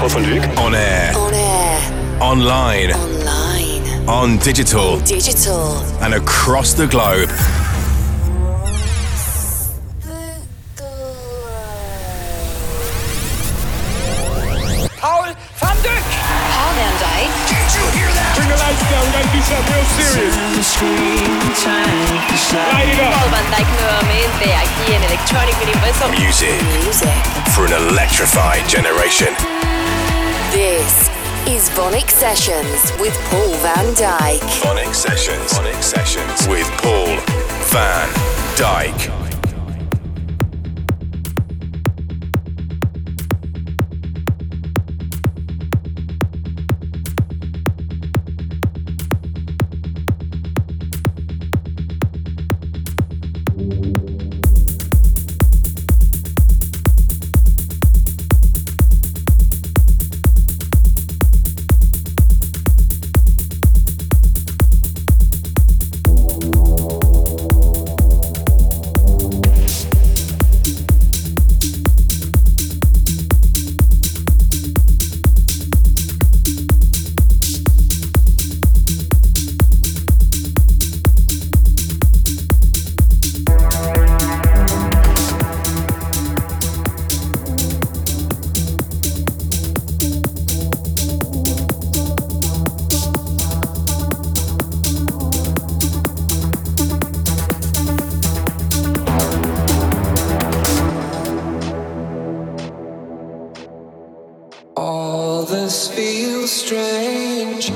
Paul van Dyk. On air. On air. Online. Online. On digital. Digital. And across the globe. Paul van Dyk. Paul van Dyk. Did you hear that? Bring the lights down. We gotta do something real serious. Light it up. Paul van Dyk nuevamente aquí en Electronic Universal. Music Music. for an electrified generation. This is VONYC Sessions with Paul van Dyk. VONYC Sessions. VONYC Sessions with Paul van Dyk. All this feels strange.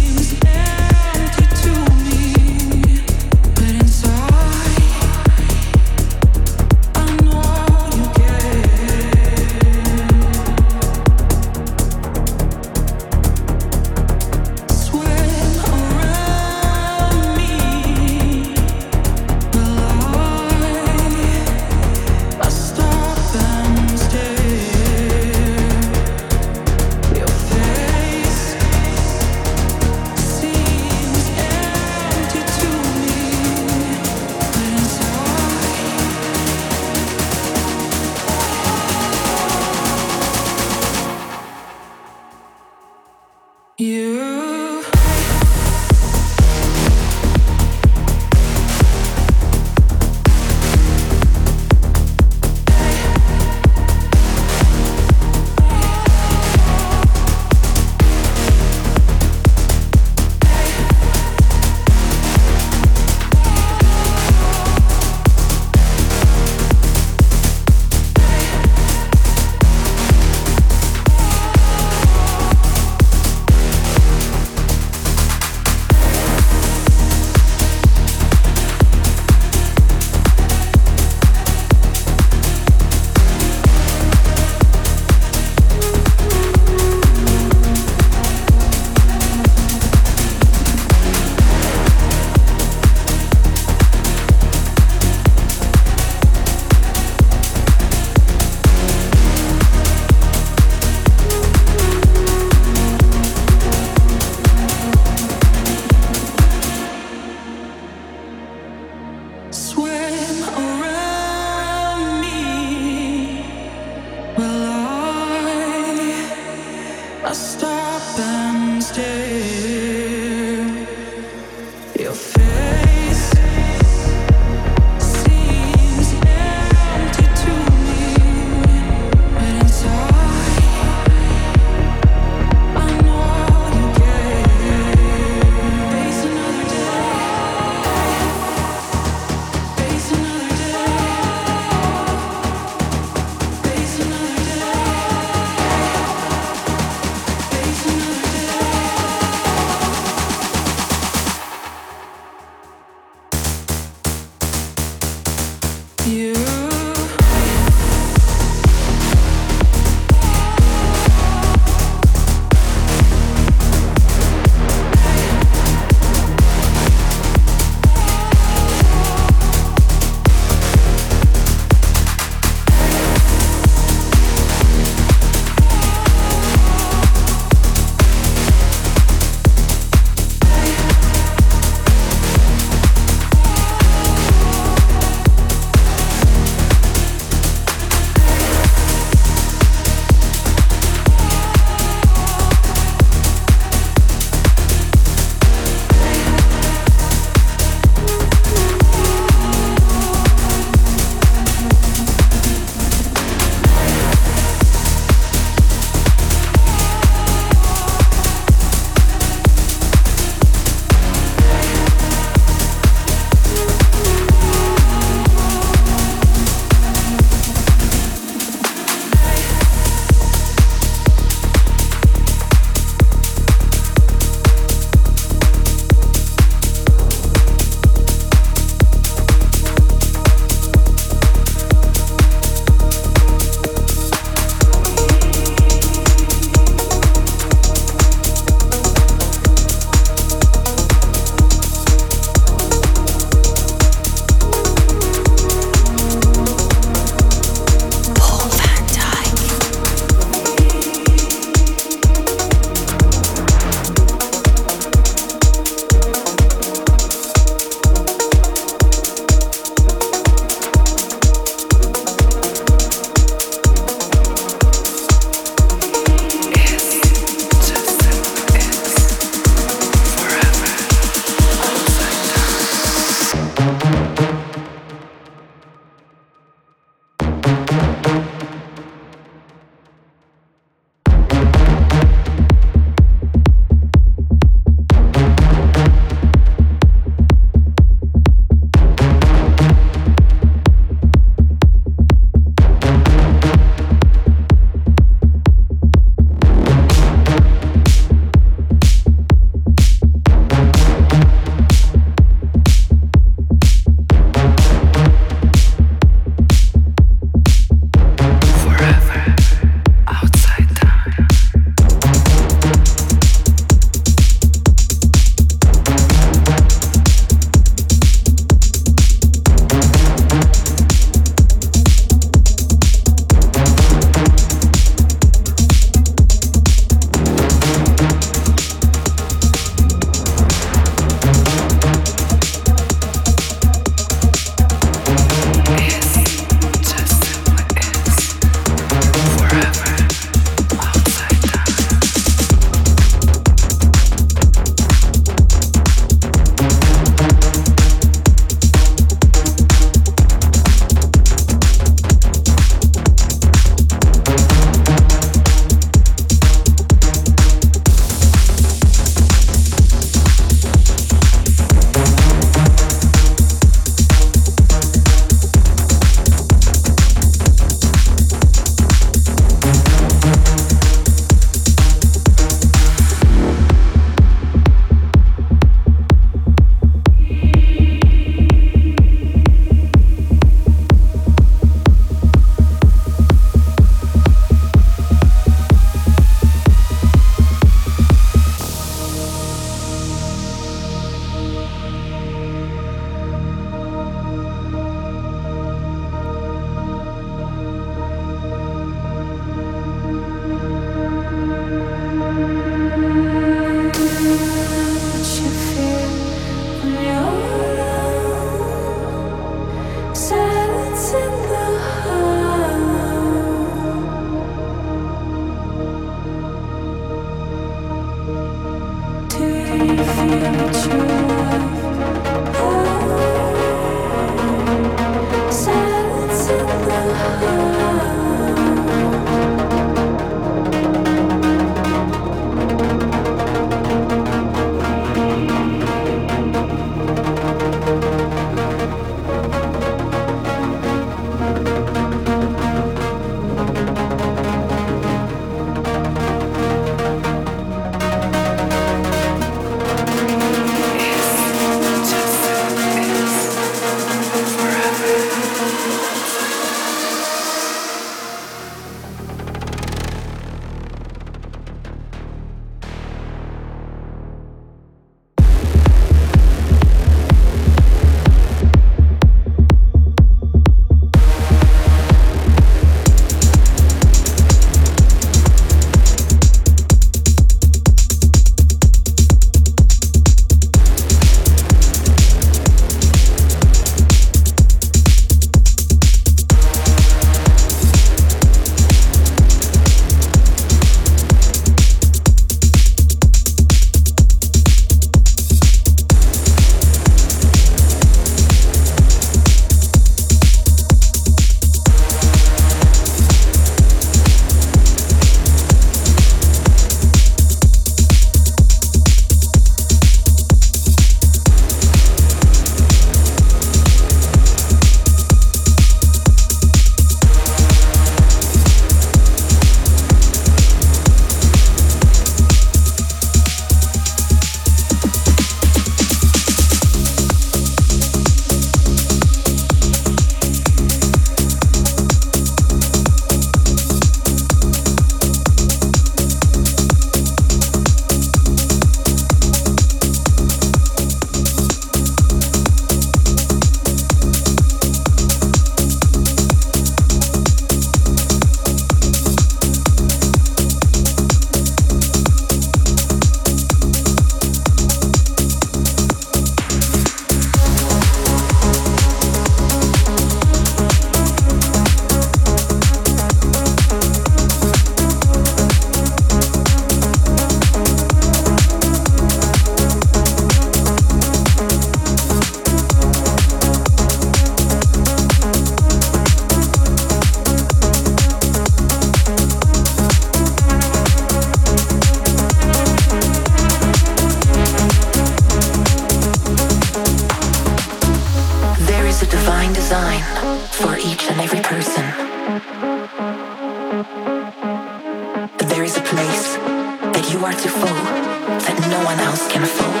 no one else can afford.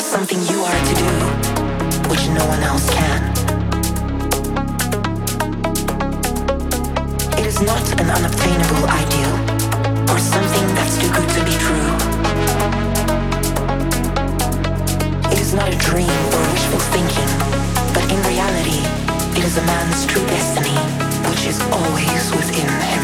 Something you are to do, which no one else can. It is not an unattainable ideal, or something that's too good to be true. It is not a dream or wishful thinking, but in reality, it is a man's true destiny, which is always within him.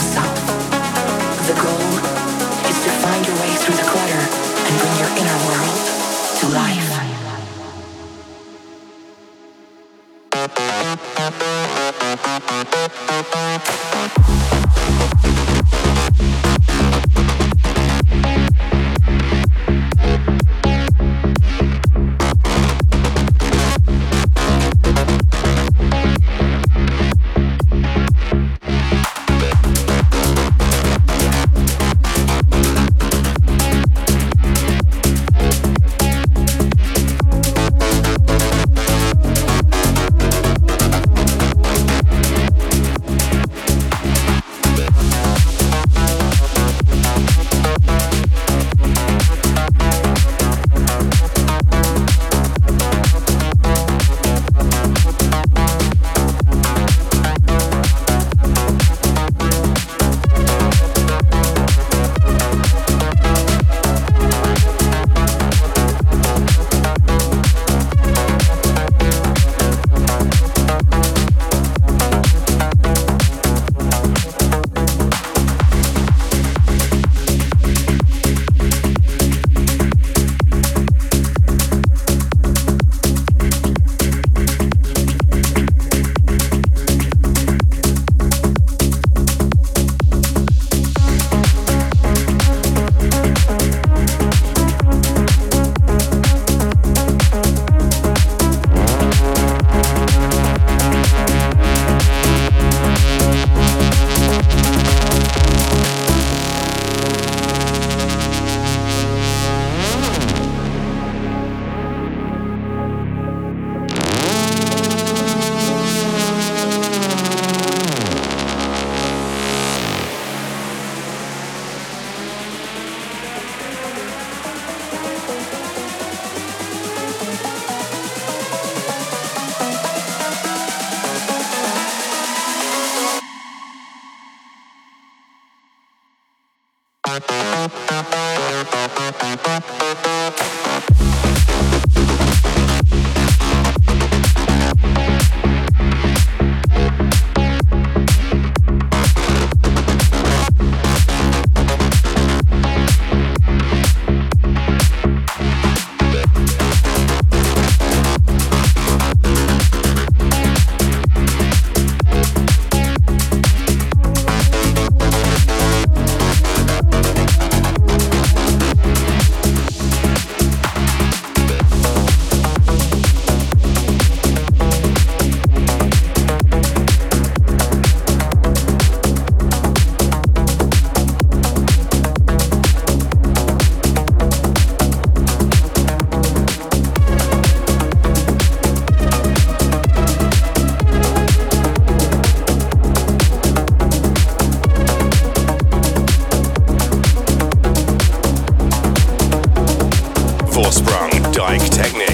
Vorsprung Dyk Technik.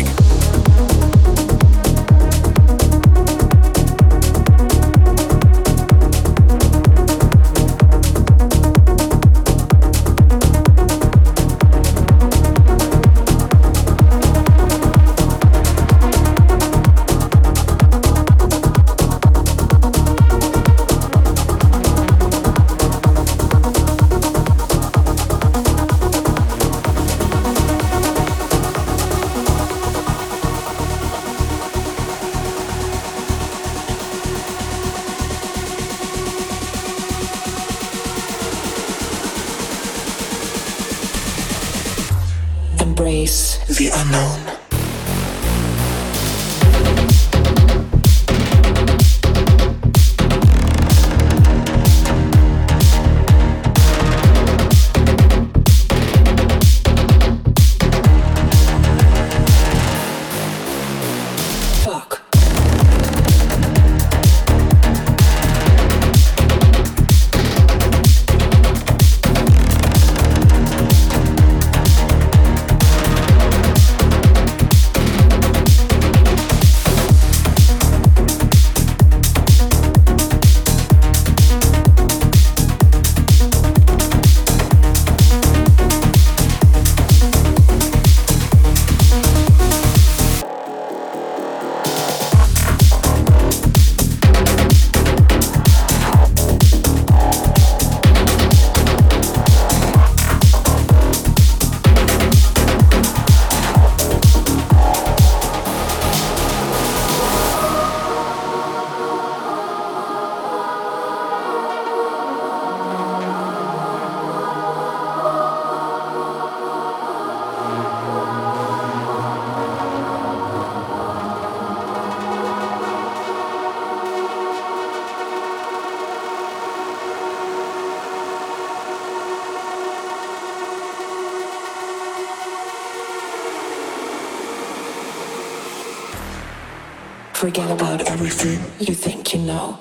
Forget about everything you think you know.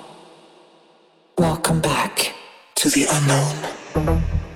Welcome back to the unknown.